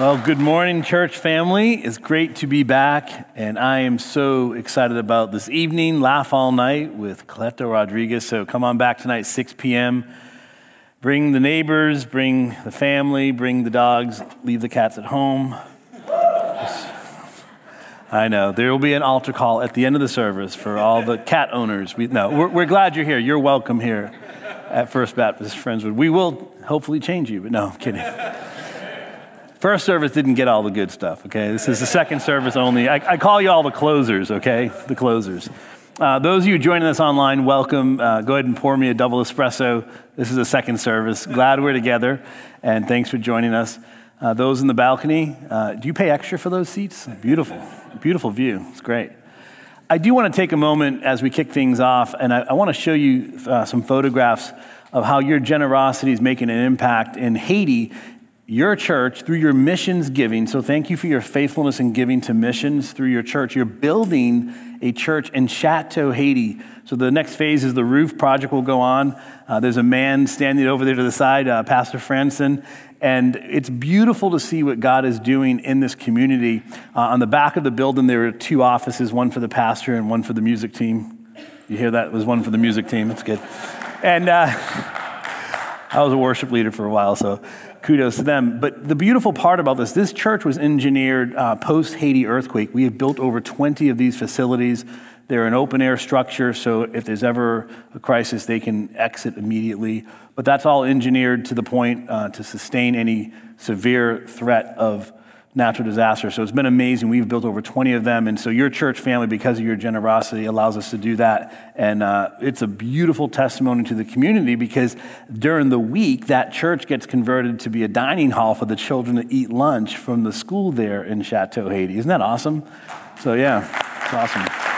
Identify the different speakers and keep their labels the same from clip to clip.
Speaker 1: Well, good morning, church family. It's great to be back, and I am so excited about this evening. Laugh all night with Cleto Rodriguez. So come on back tonight, 6 p.m. Bring the neighbors, bring the family, bring the dogs, leave the cats at home. I know. There will be an altar call at the end of the service for all the cat owners. We, no, we're, we're glad you're here. You're welcome here at First Baptist Friendswood. We will hopefully change you, but no, I'm kidding. First service didn't get all the good stuff, okay? This is the second service only. I, I call you all the closers, okay? The closers. Uh, those of you joining us online, welcome. Uh, go ahead and pour me a double espresso. This is the second service. Glad we're together, and thanks for joining us. Uh, those in the balcony, uh, do you pay extra for those seats? Beautiful, beautiful view. It's great. I do want to take a moment as we kick things off, and I, I want to show you uh, some photographs of how your generosity is making an impact in Haiti your church through your missions giving. So thank you for your faithfulness in giving to missions through your church. You're building a church in Chateau, Haiti. So the next phase is the roof project will go on. Uh, there's a man standing over there to the side, uh, Pastor Franson. And it's beautiful to see what God is doing in this community. Uh, on the back of the building, there are two offices one for the pastor and one for the music team. You hear that? It was one for the music team. It's good. And uh, I was a worship leader for a while, so kudos to them. But the beautiful part about this, this church was engineered uh, post Haiti earthquake. We have built over 20 of these facilities. They're an open air structure, so if there's ever a crisis, they can exit immediately. But that's all engineered to the point uh, to sustain any severe threat of natural disaster. So it's been amazing. We've built over 20 of them. And so your church family, because of your generosity, allows us to do that. And uh, it's a beautiful testimony to the community because during the week, that church gets converted to be a dining hall for the children to eat lunch from the school there in Chateau, Haiti. Isn't that awesome? So, yeah, it's awesome.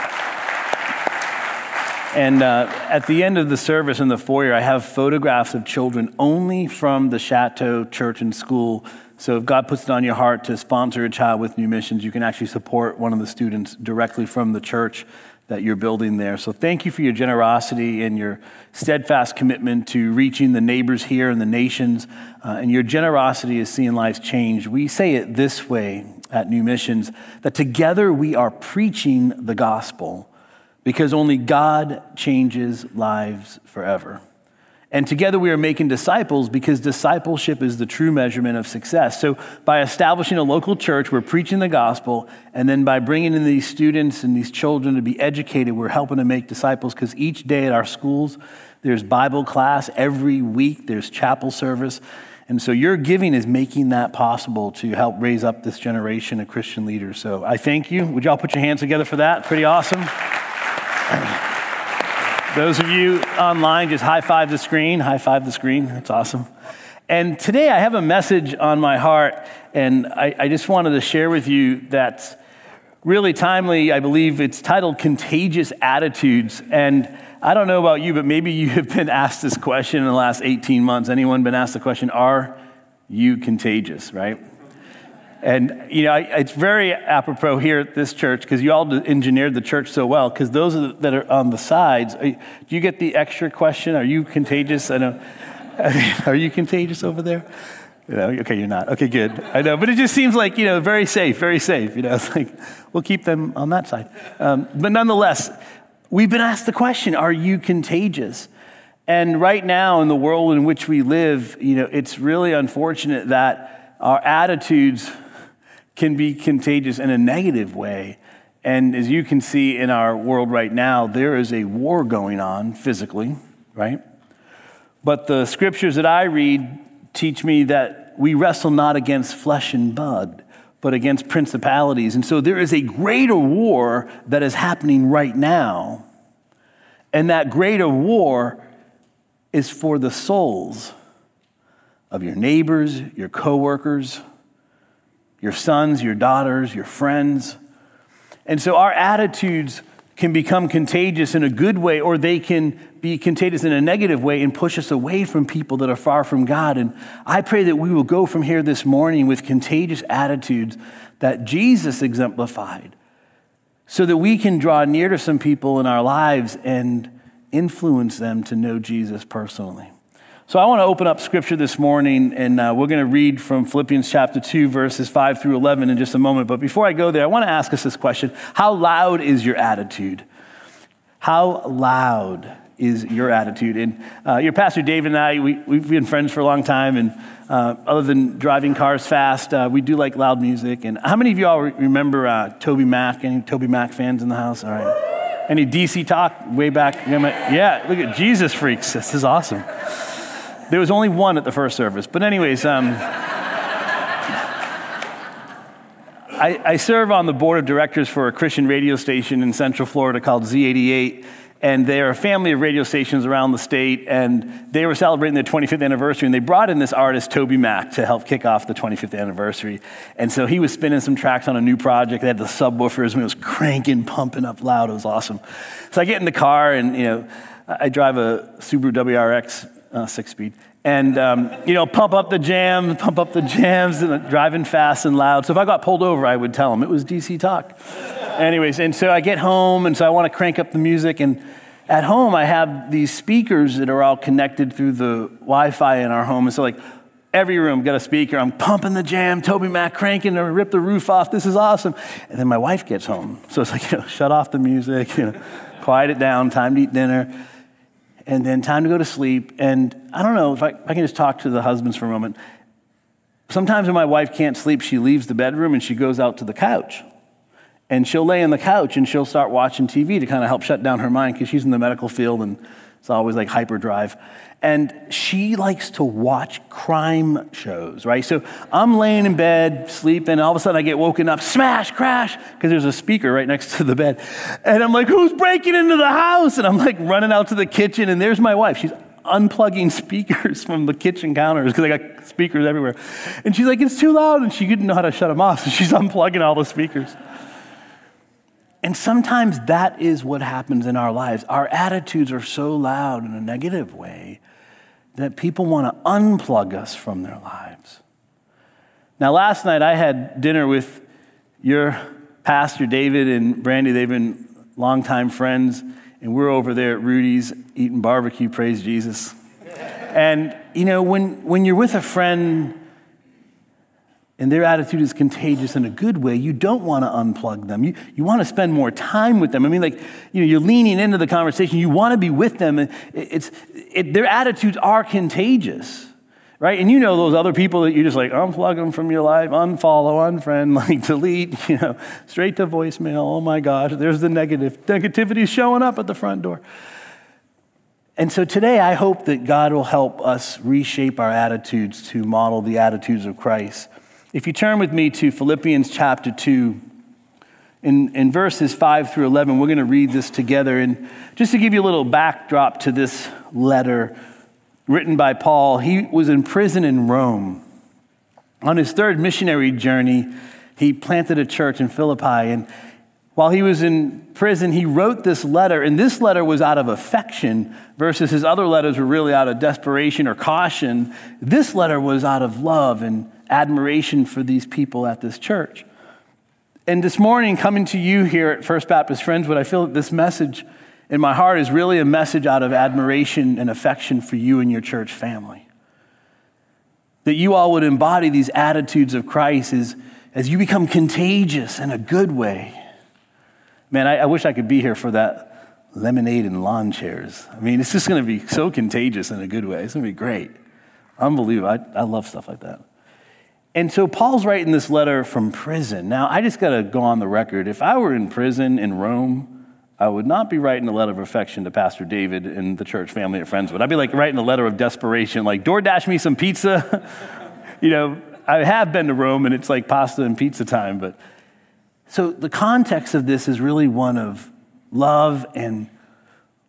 Speaker 1: And uh, at the end of the service in the foyer, I have photographs of children only from the Chateau Church and School so if God puts it on your heart to sponsor a child with new missions, you can actually support one of the students directly from the church that you're building there. So thank you for your generosity and your steadfast commitment to reaching the neighbors here and the nations. Uh, and your generosity is seeing lives change. We say it this way at New Missions that together we are preaching the gospel because only God changes lives forever. And together we are making disciples because discipleship is the true measurement of success. So by establishing a local church, we're preaching the gospel. And then by bringing in these students and these children to be educated, we're helping to make disciples because each day at our schools, there's Bible class. Every week, there's chapel service. And so your giving is making that possible to help raise up this generation of Christian leaders. So I thank you. Would y'all put your hands together for that? Pretty awesome. Those of you online, just high five the screen. High five the screen. That's awesome. And today I have a message on my heart, and I, I just wanted to share with you that's really timely. I believe it's titled Contagious Attitudes. And I don't know about you, but maybe you have been asked this question in the last 18 months. Anyone been asked the question, Are you contagious, right? And, you know, it's very apropos here at this church because you all engineered the church so well. Because those that are on the sides, do you get the extra question? Are you contagious? I know. Are you contagious over there? You know, okay, you're not. Okay, good. I know, but it just seems like you know, very safe, very safe. You know, it's like we'll keep them on that side. Um, but nonetheless, we've been asked the question: Are you contagious? And right now, in the world in which we live, you know, it's really unfortunate that our attitudes can be contagious in a negative way. And as you can see in our world right now, there is a war going on physically, right? But the scriptures that I read teach me that we wrestle not against flesh and blood, but against principalities. And so there is a greater war that is happening right now. And that greater war is for the souls of your neighbors, your coworkers, your sons, your daughters, your friends. And so our attitudes can become contagious in a good way, or they can be contagious in a negative way and push us away from people that are far from God. And I pray that we will go from here this morning with contagious attitudes that Jesus exemplified so that we can draw near to some people in our lives and influence them to know Jesus personally. So I want to open up scripture this morning, and uh, we're going to read from Philippians chapter 2, verses 5 through 11 in just a moment. But before I go there, I want to ask us this question How loud is your attitude? How loud is your attitude? And uh, your pastor David and I, we, we've been friends for a long time, and uh, other than driving cars fast, uh, we do like loud music. And how many of you all remember uh, Toby Mac? Any Toby Mac fans in the house? All right. Any DC talk way back? Yeah, look at Jesus freaks. This is awesome. There was only one at the first service. But, anyways, um, I, I, serve on the board of directors for a Christian radio station in Central Florida called Z88. And they're a family of radio stations around the state. And they were celebrating their 25th anniversary. And they brought in this artist, Toby Mac, to help kick off the 25th anniversary. And so he was spinning some tracks on a new project. They had the subwoofers, and it was cranking, pumping up loud. It was awesome. So I get in the car, and, you know, I drive a Subaru WRX uh, six speed. And, um, you know, pump up the jams, pump up the jams, and driving fast and loud. So if I got pulled over, I would tell them it was DC Talk. Anyways, and so I get home, and so I want to crank up the music. And at home, I have these speakers that are all connected through the Wi Fi in our home. And so, like, every room got a speaker. I'm pumping the jam, Toby Mac cranking to rip the roof off. This is awesome. And then my wife gets home. So it's like, you know, shut off the music, you know, quiet it down, time to eat dinner and then time to go to sleep. And I don't know if I, I, can just talk to the husbands for a moment. Sometimes when my wife can't sleep, she leaves the bedroom and she goes out to the couch. And she'll lay on the couch and she'll start watching TV to kind of help shut down her mind because she's in the medical field and it's always like hyperdrive. And she likes to watch crime shows, right? So I'm laying in bed, sleeping, and all of a sudden I get woken up, smash, crash, because there's a speaker right next to the bed. And I'm like, who's breaking into the house? And I'm like running out to the kitchen, and there's my wife. She's unplugging speakers from the kitchen counters because I got speakers everywhere. And she's like, it's too loud. And she didn't know how to shut them off. So she's unplugging all the speakers. And sometimes that is what happens in our lives. Our attitudes are so loud in a negative way that people want to unplug us from their lives. Now, last night I had dinner with your pastor, David and Brandy. They've been longtime friends, and we're over there at Rudy's eating barbecue, praise Jesus. And, you know, when, when you're with a friend and their attitude is contagious in a good way, you don't want to unplug them. You, you want to spend more time with them. I mean, like, you know, you're leaning into the conversation. You want to be with them. It's, it, their attitudes are contagious, right? And you know those other people that you just like unplug them from your life, unfollow, unfriend, like delete, you know, straight to voicemail. Oh my gosh, there's the negative. Negativity showing up at the front door. And so today, I hope that God will help us reshape our attitudes to model the attitudes of Christ. If you turn with me to Philippians chapter 2, in, in verses 5 through 11, we're going to read this together. And just to give you a little backdrop to this letter written by Paul, he was in prison in Rome. On his third missionary journey, he planted a church in Philippi. And while he was in prison, he wrote this letter. And this letter was out of affection versus his other letters were really out of desperation or caution. This letter was out of love and admiration for these people at this church. And this morning, coming to you here at First Baptist Friendswood, I feel that this message in my heart is really a message out of admiration and affection for you and your church family. That you all would embody these attitudes of Christ as, as you become contagious in a good way. Man, I, I wish I could be here for that lemonade and lawn chairs. I mean, it's just going to be so contagious in a good way. It's going to be great. Unbelievable. I, I love stuff like that. And so Paul's writing this letter from prison. Now, I just got to go on the record. If I were in prison in Rome, I would not be writing a letter of affection to Pastor David and the church family and friends, but I'd be like writing a letter of desperation, like, DoorDash me some pizza. you know, I have been to Rome and it's like pasta and pizza time, but so the context of this is really one of love and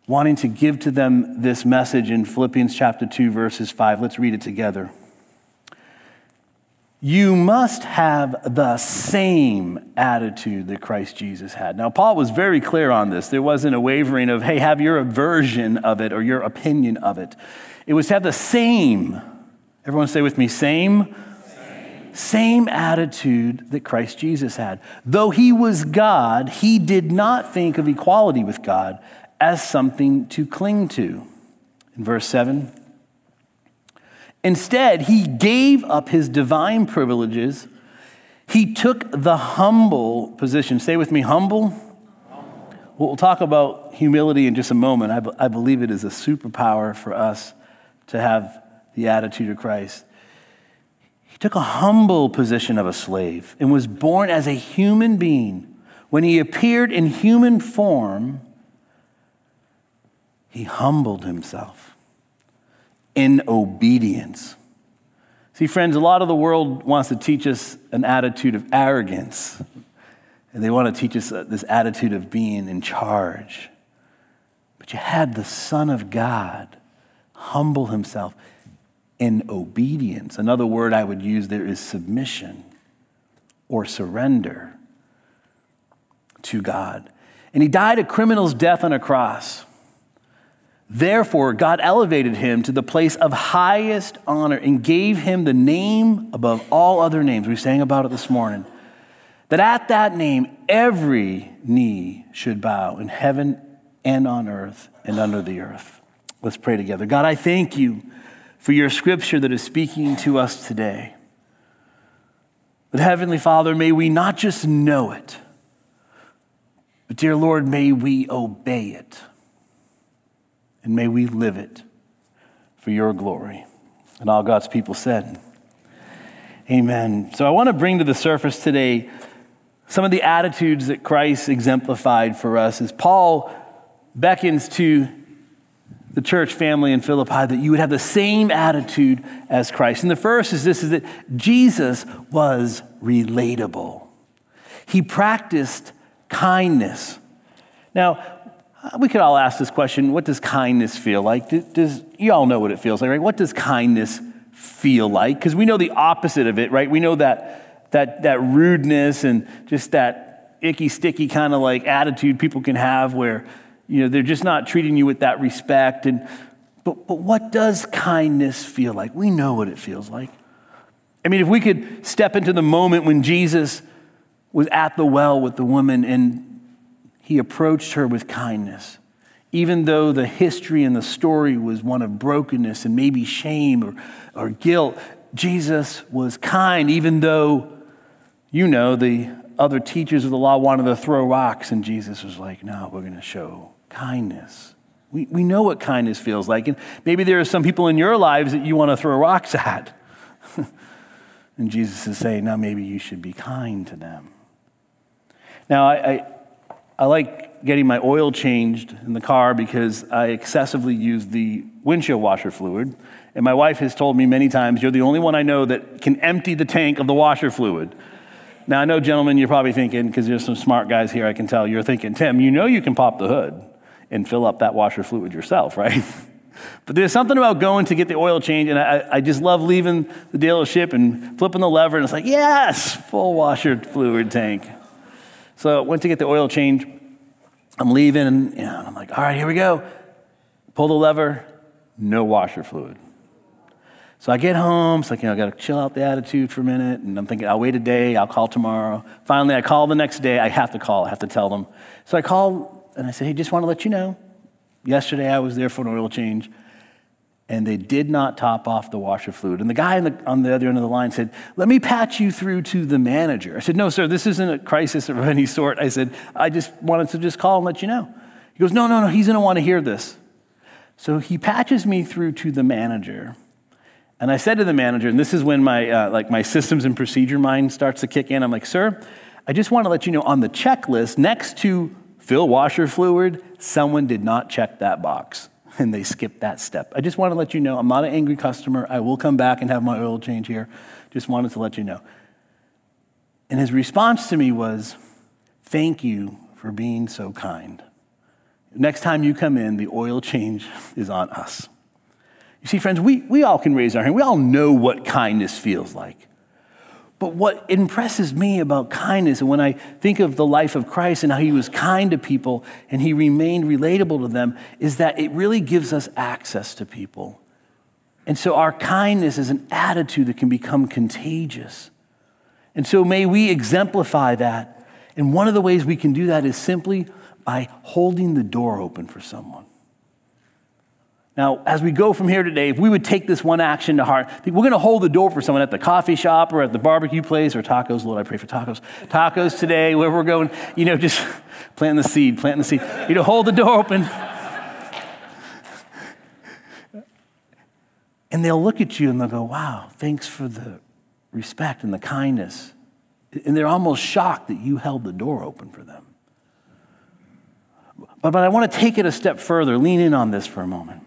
Speaker 1: wanting to give to them this message in Philippians chapter 2, verses 5. Let's read it together you must have the same attitude that Christ Jesus had. Now, Paul was very clear on this. There wasn't a wavering of, hey, have your version of it or your opinion of it. It was to have the same, everyone say with me, same, same, same attitude that Christ Jesus had. Though he was God, he did not think of equality with God as something to cling to. In verse 7, Instead, he gave up his divine privileges. He took the humble position. Stay with me, humble. We'll talk about humility in just a moment. I, be- I believe it is a superpower for us to have the attitude of Christ. He took a humble position of a slave and was born as a human being. When he appeared in human form, he humbled himself in obedience. See, friends, a lot of the world wants to teach us an attitude of arrogance. And they want to teach us uh, this attitude of being in charge. But you had the Son of God humble himself in obedience. Another word I would use there is submission or surrender to God. And he died a criminal's death on a cross. Therefore, God elevated him to the place of highest honor and gave him the name above all other names. We sang about it this morning. That at that name, every knee should bow in heaven and on earth and under the earth. Let's pray together. God, I thank you for your scripture that is speaking to us today. But Heavenly Father, may we not just know it, but dear Lord, may we obey it and may we live it for your glory. And all God's people said, Amen. So I want to bring to the surface today some of the attitudes that Christ exemplified for us as Paul beckons to the church family in Philippi that you would have the same attitude as Christ. And the first is this is that Jesus was relatable. He practiced kindness. Now, Uh, we could all ask this question what does kindness feel like? Does, you all know what it feels like, right? What does kindness feel like? Because we know the opposite of it, right? We know that, that, that rudeness and just that icky, sticky kind of like attitude people can have where, you know, they're just not treating you with that respect. And, but, but what does kindness feel like? We know what it feels like. I mean, if we could step into the moment when Jesus was at the well with the woman and he approached her with kindness. Even though the history and the story was one of brokenness and maybe shame or, or guilt, Jesus was kind, even though, you know, the other teachers of the law wanted to throw rocks, and Jesus was like, no, we're going to show kindness. We, we know what kindness feels like. And maybe there are some people in your lives that you want to throw rocks at. and Jesus is saying, now maybe you should be kind to them. Now, I, I I like getting my oil changed in the car because I excessively use the windshield washer fluid. And my wife has told me many times, you're the only one I know that can empty the tank of the washer fluid. Now, I know, gentlemen, you're probably thinking, because there's some smart guys here, I can tell, you're thinking, Tim, you know you can pop the hood and fill up that washer fluid yourself, right? but there's something about going to get the oil change, and I, I just love leaving the dealership and flipping the lever, and it's like, yes, full washer fluid tank. So I went to get the oil change. I'm leaving, and you know, I'm like, all right, here we go. Pull the lever, no washer fluid. So I get home, it's like, you know, I got to chill out the attitude for a minute. And I'm thinking, I'll wait a day, I'll call tomorrow. Finally, I call the next day. I have to call, I have to tell them. So I call and I say, hey, just want to let you know. Yesterday I was there for an oil change and they did not top off the washer fluid. And the guy on the, on the other end of the line said, Let me patch you through to the manager. I said, No, sir, this isn't a crisis of any sort. I said, I just wanted to just call and let you know. He goes, No, no, no, he's going to want to hear this. So he patches me through to the manager. And I said to the manager, and this is when my, uh, like my systems and procedure mind starts to kick in. I'm like, Sir, I just want to let you know on the checklist next to fill washer fluid, someone did not check that box. and they skip that step. I just want to let you know I'm not an angry customer. I will come back and have my oil change here. Just wanted to let you know. And his response to me was, Thank you for being so kind. Next time you come in, the oil change is on us. You see, friends, we, we all can raise our hand. We all know what kindness feels like. But what impresses me about kindness, and when I think of the life of Christ and how he was kind to people and he remained relatable to them, is that it really gives us access to people. And so our kindness is an attitude that can become contagious. And so may we exemplify that. And one of the ways we can do that is simply by holding the door open for someone. Now, as we go from here today, if we would take this one action to heart, we're going to hold the door for someone at the coffee shop or at the barbecue place or tacos. Lord, I pray for tacos. Tacos today, wherever we're going, you know, just plant the seed, plant the seed. You know, hold the door open. And they'll look at you and they'll go, wow, thanks for the respect and the kindness. And they're almost shocked that you held the door open for them. But, but I want to take it a step further, lean in on this for a moment.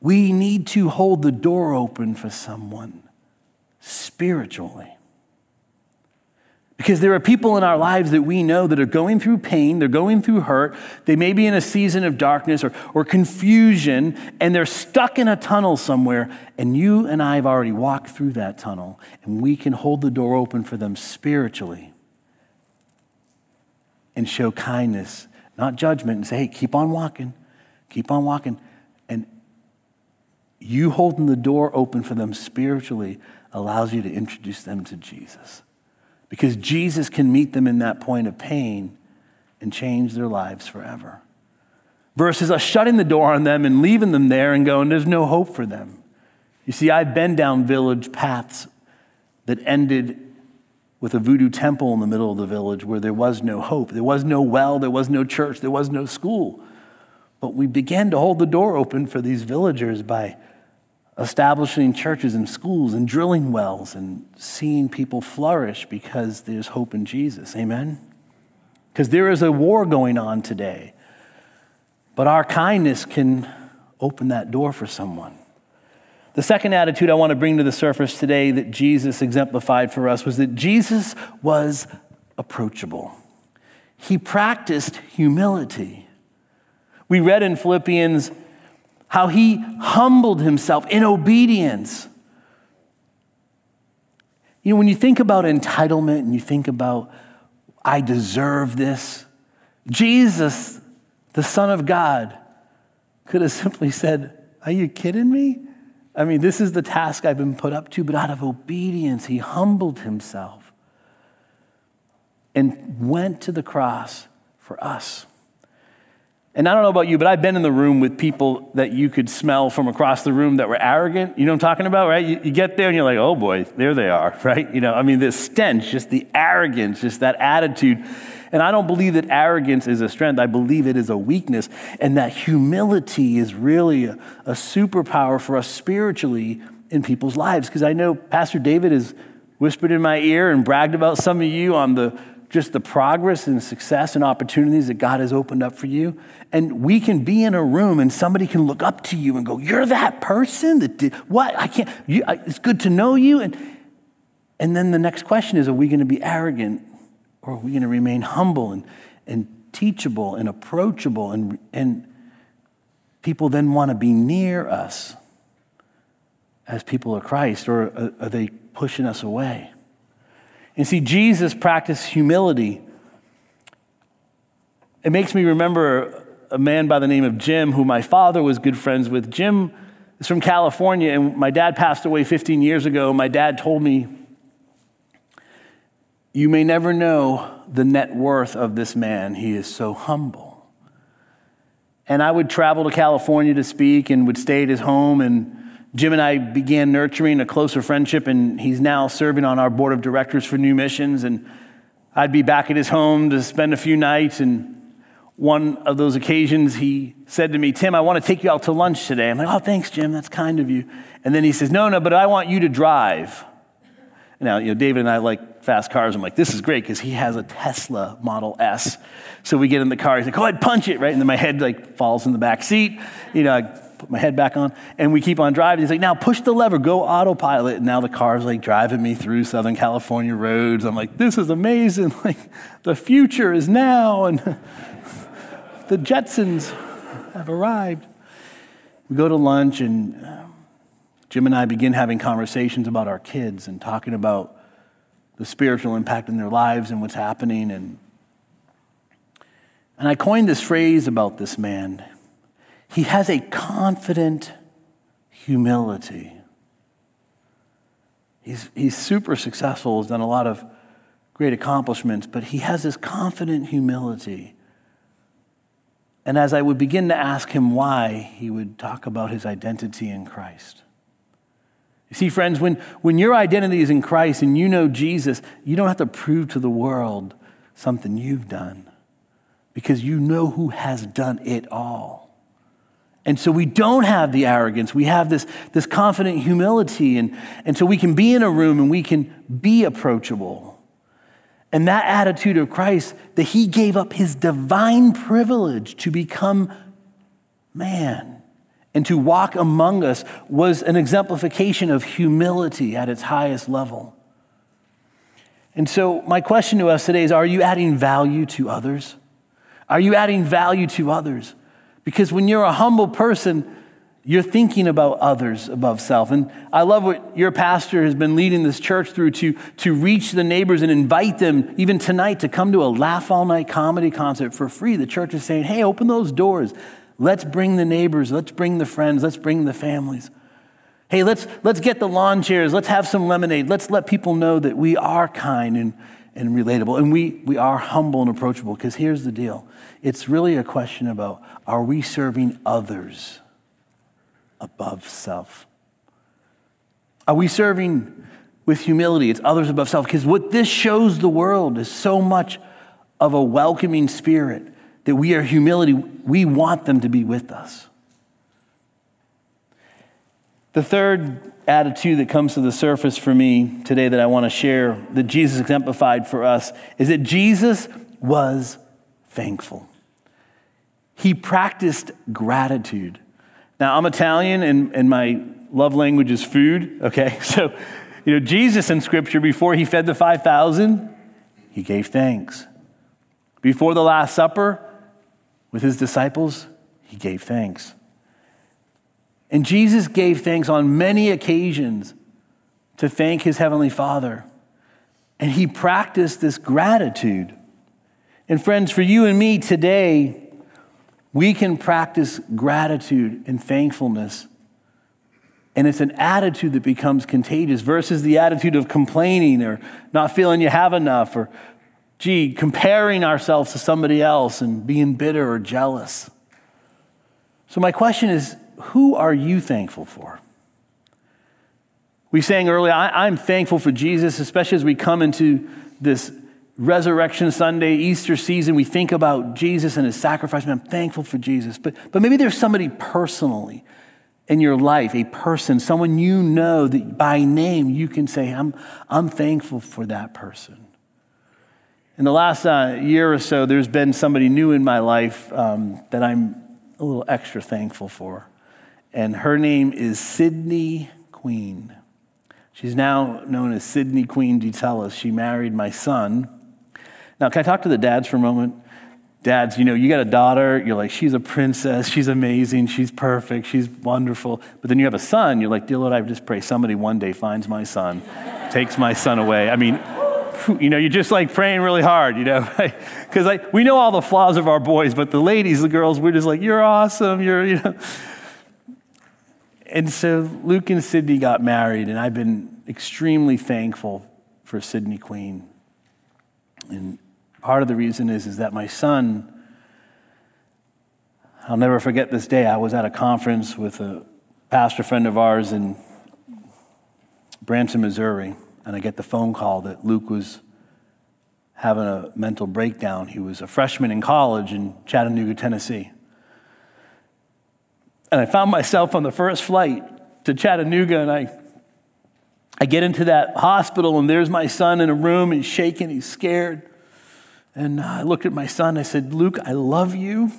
Speaker 1: We need to hold the door open for someone spiritually. Because there are people in our lives that we know that are going through pain, they're going through hurt, they may be in a season of darkness or, or confusion, and they're stuck in a tunnel somewhere. And you and I have already walked through that tunnel, and we can hold the door open for them spiritually and show kindness, not judgment, and say, hey, keep on walking, keep on walking. You holding the door open for them spiritually allows you to introduce them to Jesus because Jesus can meet them in that point of pain and change their lives forever. Versus us shutting the door on them and leaving them there and going, there's no hope for them. You see, I've been down village paths that ended with a voodoo temple in the middle of the village where there was no hope. There was no well, there was no church, there was no school. But we began to hold the door open for these villagers by establishing churches and schools and drilling wells and seeing people flourish because there's hope in Jesus. Amen? Because there is a war going on today. But our kindness can open that door for someone. The second attitude I want to bring to the surface today that Jesus exemplified for us was that Jesus was approachable. He practiced humility. We read in Philippians how he humbled himself in obedience. You know, when you think about entitlement and you think about, I deserve this, Jesus, the Son of God, could have simply said, Are you kidding me? I mean, this is the task I've been put up to, but out of obedience, he humbled himself and went to the cross for us. And I don't know about you, but I've been in the room with people that you could smell from across the room that were arrogant. You know what I'm talking about, right? You, you, get there and you're like, oh boy, there they are, right? You know, I mean, the stench, just the arrogance, just that attitude. And I don't believe that arrogance is a strength. I believe it is a weakness. And that humility is really a, a superpower for us spiritually in people's lives. Because I know Pastor David has whispered in my ear and bragged about some of you on the just the progress and success and opportunities that God has opened up for you. And we can be in a room and somebody can look up to you and go, You're that person that did what? I can't, you, I, it's good to know you. And, and then the next question is Are we going to be arrogant or are we going to remain humble and, and teachable and approachable? And, and people then want to be near us as people of Christ, or are, are they pushing us away? And see, Jesus practiced humility. It makes me remember a man by the name of Jim, who my father was good friends with. Jim is from California, and my dad passed away 15 years ago. My dad told me, You may never know the net worth of this man. He is so humble. And I would travel to California to speak and would stay at his home and Jim and I began nurturing a closer friendship, and he's now serving on our board of directors for New Missions. And I'd be back at his home to spend a few nights. And one of those occasions, he said to me, Tim, I want to take you out to lunch today. I'm like, oh, thanks, Jim. That's kind of you. And then he says, no, no, but I want you to drive. Now, you know, David and I like fast cars. I'm like, this is great because he has a Tesla Model S. So we get in the car. He's like, oh, go ahead, punch it, right? And then my head like falls in the back seat. You know, I put my head back on, and we keep on driving. He's like, now push the lever, go autopilot. And now the car's like driving me through Southern California roads. I'm like, this is amazing. Like, the future is now, and the Jetsons have arrived. We go to lunch, and um, Jim and I begin having conversations about our kids and talking about the spiritual impact in their lives and what's happening. And, and I coined this phrase about this man he has a confident humility. He's, he's super successful, has done a lot of great accomplishments, but he has this confident humility And as I would begin to ask him why, he would talk about his identity in Christ. You see, friends, when, when your identity is in Christ and you know Jesus, you don't have to prove to the world something you've done because you know who has done it all. And so we don't have the arrogance. We have this, this confident humility. And, and so we can be in a room and we can be approachable. And that attitude of Christ, that he gave up his divine privilege to become man and to walk among us, was an exemplification of humility at its highest level. And so, my question to us today is Are you adding value to others? Are you adding value to others? Because when you're a humble person, you're thinking about others above self. And I love what your pastor has been leading this church through to, to reach the neighbors and invite them, even tonight, to come to a laugh all night comedy concert for free. The church is saying, hey, open those doors. Let's bring the neighbors, let's bring the friends, let's bring the families. Hey, let's, let's get the lawn chairs, let's have some lemonade, let's let people know that we are kind and, and relatable and we, we are humble and approachable. Because here's the deal it's really a question about are we serving others? above self? Are we serving with humility? It's others above self. Because what this shows the world is so much of a welcoming spirit that we are humility. We want them to be with us. The third attitude that comes to the surface for me today that I want to share that Jesus exemplified for us is that Jesus was thankful. He practiced gratitude. Now, I'm Italian and, and my love language is food, okay? So, you know, Jesus in Scripture, before he fed the 5,000, he gave thanks. Before the Last Supper with his disciples, he gave thanks. And Jesus gave thanks on many occasions to thank his Heavenly Father. And he practiced this gratitude. And, friends, for you and me today, we can practice gratitude and thankfulness. And it's an attitude that becomes contagious versus the attitude of complaining or not feeling you have enough or, gee, comparing ourselves to somebody else and being bitter or jealous. So, my question is who are you thankful for? We sang earlier, I'm thankful for Jesus, especially as we come into this Resurrection Sunday, Easter season, we think about Jesus and his sacrifice. I'm thankful for Jesus. But, but maybe there's somebody personally in your life, a person, someone you know that by name you can say, I'm, I'm thankful for that person. In the last uh, year or so, there's been somebody new in my life um, that I'm a little extra thankful for. And her name is Sydney Queen. She's now known as Sydney Queen DeTellis. She married my son now, can I talk to the dads for a moment? Dads, you know, you got a daughter, you're like, she's a princess, she's amazing, she's perfect, she's wonderful. But then you have a son, you're like, dear Lord, I just pray somebody one day finds my son, takes my son away. I mean, you know, you're just like praying really hard, you know, because like we know all the flaws of our boys, but the ladies, the girls, we're just like, you're awesome, you're, you know. And so Luke and Sydney got married, and I've been extremely thankful for Sydney Queen. And Part of the reason is, is that my son, I'll never forget this day. I was at a conference with a pastor friend of ours in Branson, Missouri, and I get the phone call that Luke was having a mental breakdown. He was a freshman in college in Chattanooga, Tennessee. And I found myself on the first flight to Chattanooga, and I, I get into that hospital, and there's my son in a room, he's shaking, he's scared. And I looked at my son. I said, Luke, I love you.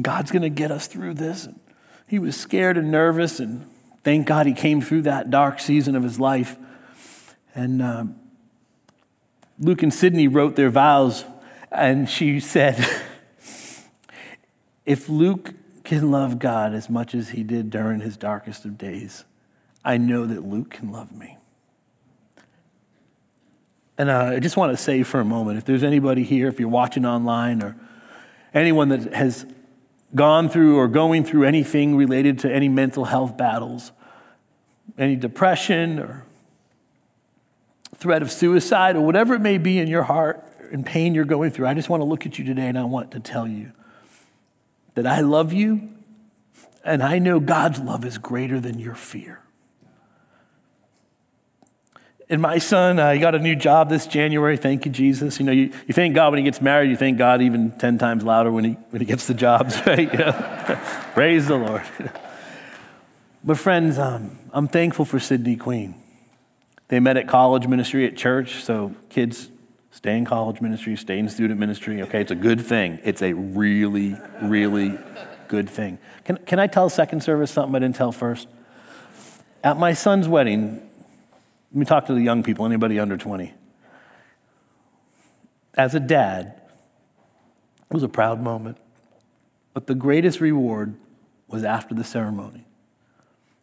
Speaker 1: God's going to get us through this. And he was scared and nervous, and thank God he came through that dark season of his life. And um, Luke and Sydney wrote their vows, and she said, If Luke can love God as much as he did during his darkest of days, I know that Luke can love me. And uh, I just want to say for a moment if there's anybody here, if you're watching online, or anyone that has gone through or going through anything related to any mental health battles, any depression or threat of suicide, or whatever it may be in your heart and pain you're going through, I just want to look at you today and I want to tell you that I love you and I know God's love is greater than your fear. And my son, uh, he got a new job this January. Thank you, Jesus. You know, you, you thank God when he gets married. You thank God even 10 times louder when he, when he gets the jobs, right? You know? Praise the Lord. but, friends, um, I'm thankful for Sydney Queen. They met at college ministry at church, so kids stay in college ministry, stay in student ministry. Okay, it's a good thing. It's a really, really good thing. Can, can I tell second service something I didn't tell first? At my son's wedding, let me talk to the young people, anybody under 20. As a dad, it was a proud moment. But the greatest reward was after the ceremony.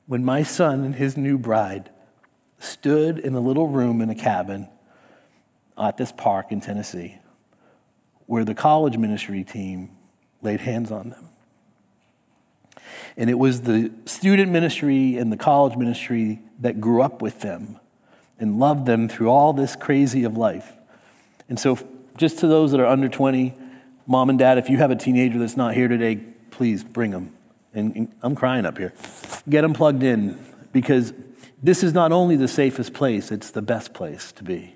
Speaker 1: When my son and his new bride stood in a little room in a cabin at this park in Tennessee, where the college ministry team laid hands on them. And it was the student ministry and the college ministry that grew up with them and loved them through all this crazy of life. And so, just to those that are under 20, mom and dad, if you have a teenager that's not here today, please bring them. And, I'm crying up here. Get them plugged in because this is not only the safest place, it's the best place to be.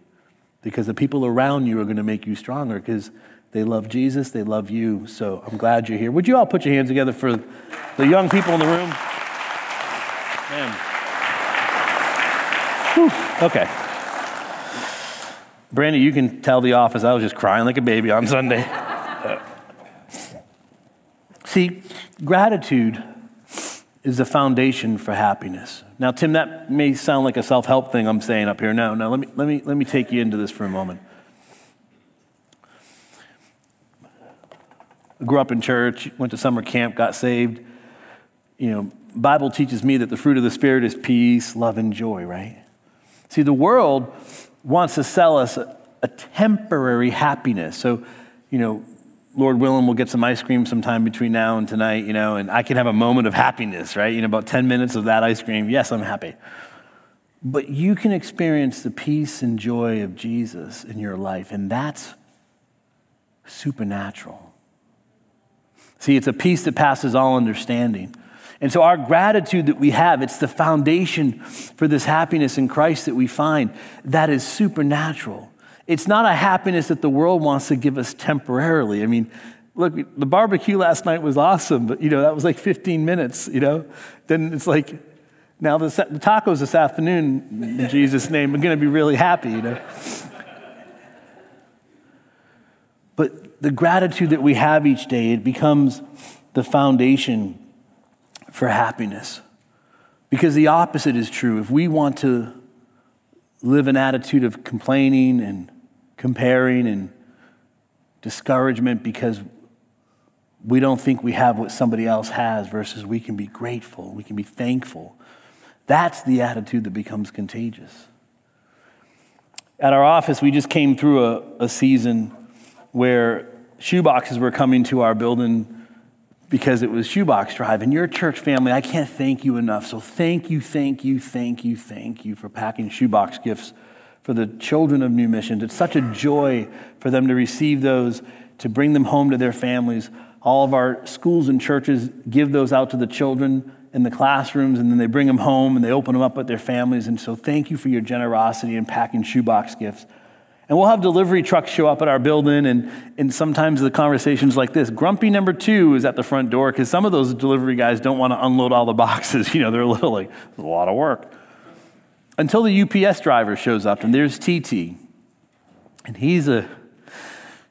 Speaker 1: Because the people around you are going to make you stronger because they love Jesus, they love you. So I'm glad you're here. Would you all put your hands together for the young people in the room? Man. Whew. Okay. Brandy, you can tell the office I was just crying like a baby on Sunday. See, gratitude is the foundation for happiness. Now, Tim, that may sound like a self help thing I'm saying up here. No, no, let me, let, me, let me take you into this for a moment. I grew up in church, went to summer camp, got saved. You know, Bible teaches me that the fruit of the Spirit is peace, love, and joy, right? See, the world wants to sell us a, a temporary happiness. So, you know, Lord willing, we'll get some ice cream sometime between now and tonight, you know, and I can have a moment of happiness, right? You know, about 10 minutes of that ice cream. Yes, I'm happy. But you can experience the peace and joy of Jesus in your life, and that's supernatural. See, it's a peace that passes all understanding. And so, our gratitude that we have, it's the foundation for this happiness in Christ that we find that is supernatural. It's not a happiness that the world wants to give us temporarily. I mean, look, the barbecue last night was awesome, but you know, that was like 15 minutes, you know? Then it's like, now the, the tacos this afternoon, in Jesus' name, I'm going to be really happy, you know? But the gratitude that we have each day, it becomes the foundation for happiness. Because the opposite is true. If we want to live an attitude of complaining and comparing and discouragement because we don't think we have what somebody else has versus we can be grateful, we can be thankful. That's the attitude that becomes contagious. At our office, we just came through a, a season where shoeboxes were coming to our building because it was shoebox drive. And your church family, I can't thank you enough. So thank you, thank you, thank you, thank you for packing shoebox gifts for the children of New Missions. It's such a joy for them to receive those, to bring them home to their families. All of our schools and churches give those out to the children in the classrooms, and then they bring them home and they open them up with their families. And so, thank you for your generosity in packing shoebox gifts. And we'll have delivery trucks show up at our building, and, and sometimes the conversations like this. Grumpy number two is at the front door because some of those delivery guys don't want to unload all the boxes. You know, they're a little like, a lot of work. Until the UPS driver shows up, and there's TT. And he's a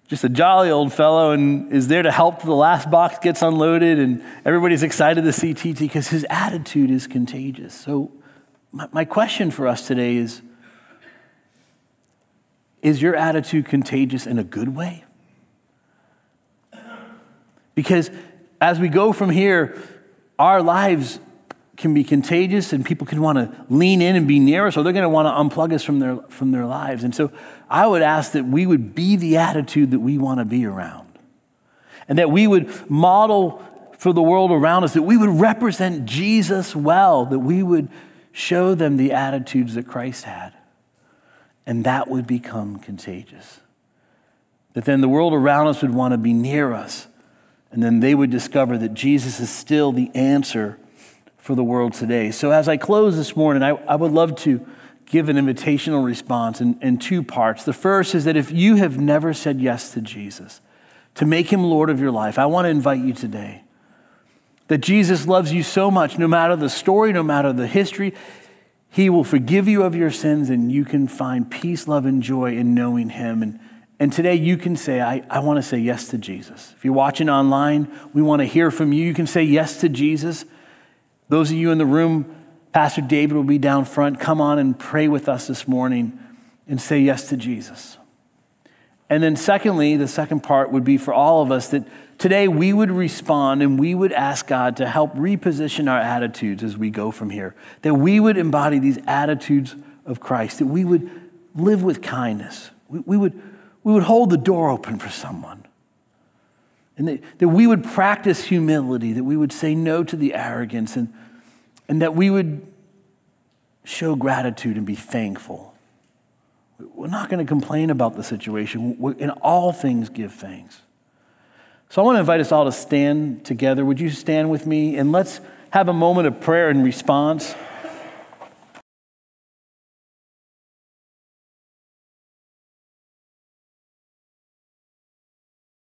Speaker 1: just a jolly old fellow and is there to help the last box gets unloaded, and everybody's excited to see TT because his attitude is contagious. So, my, my question for us today is is your attitude contagious in a good way? Because as we go from here, our lives can be contagious and people can want to lean in and be near us or they're going to want to unplug us from their, from their lives. And so I would ask that we would be the attitude that we want to be around and that we would model for the world around us, that we would represent Jesus well, that we would show them the attitudes that Christ had and that would become contagious. That then the world around us would want to be near us And then they would discover that Jesus is still the answer for the world today. So, as I close this morning, I, I would love to give an invitational response in, in two parts. The first is that if you have never said yes to Jesus, to make him Lord of your life, I want to invite you today. That Jesus loves you so much, no matter the story, no matter the history, he will forgive you of your sins and you can find peace, love, and joy in knowing him. And, and today you can say, I, I want to say yes to Jesus. If you're watching online, we want to hear from you. You can say yes to Jesus. Those of you in the room, Pastor David will be down front. Come on and pray with us this morning and say yes to Jesus. And then, secondly, the second part would be for all of us that today we would respond and we would ask God to help reposition our attitudes as we go from here. That we would embody these attitudes of Christ, that we would live with kindness, we, we would, we would hold the door open for someone. And that, that we would practice humility, that we would say no to the arrogance, and, and that we would show gratitude and be thankful. We're not going to complain about the situation. we in all things, give thanks. So I want to invite us all to stand together. Would you stand with me? And let's have a moment of prayer and response.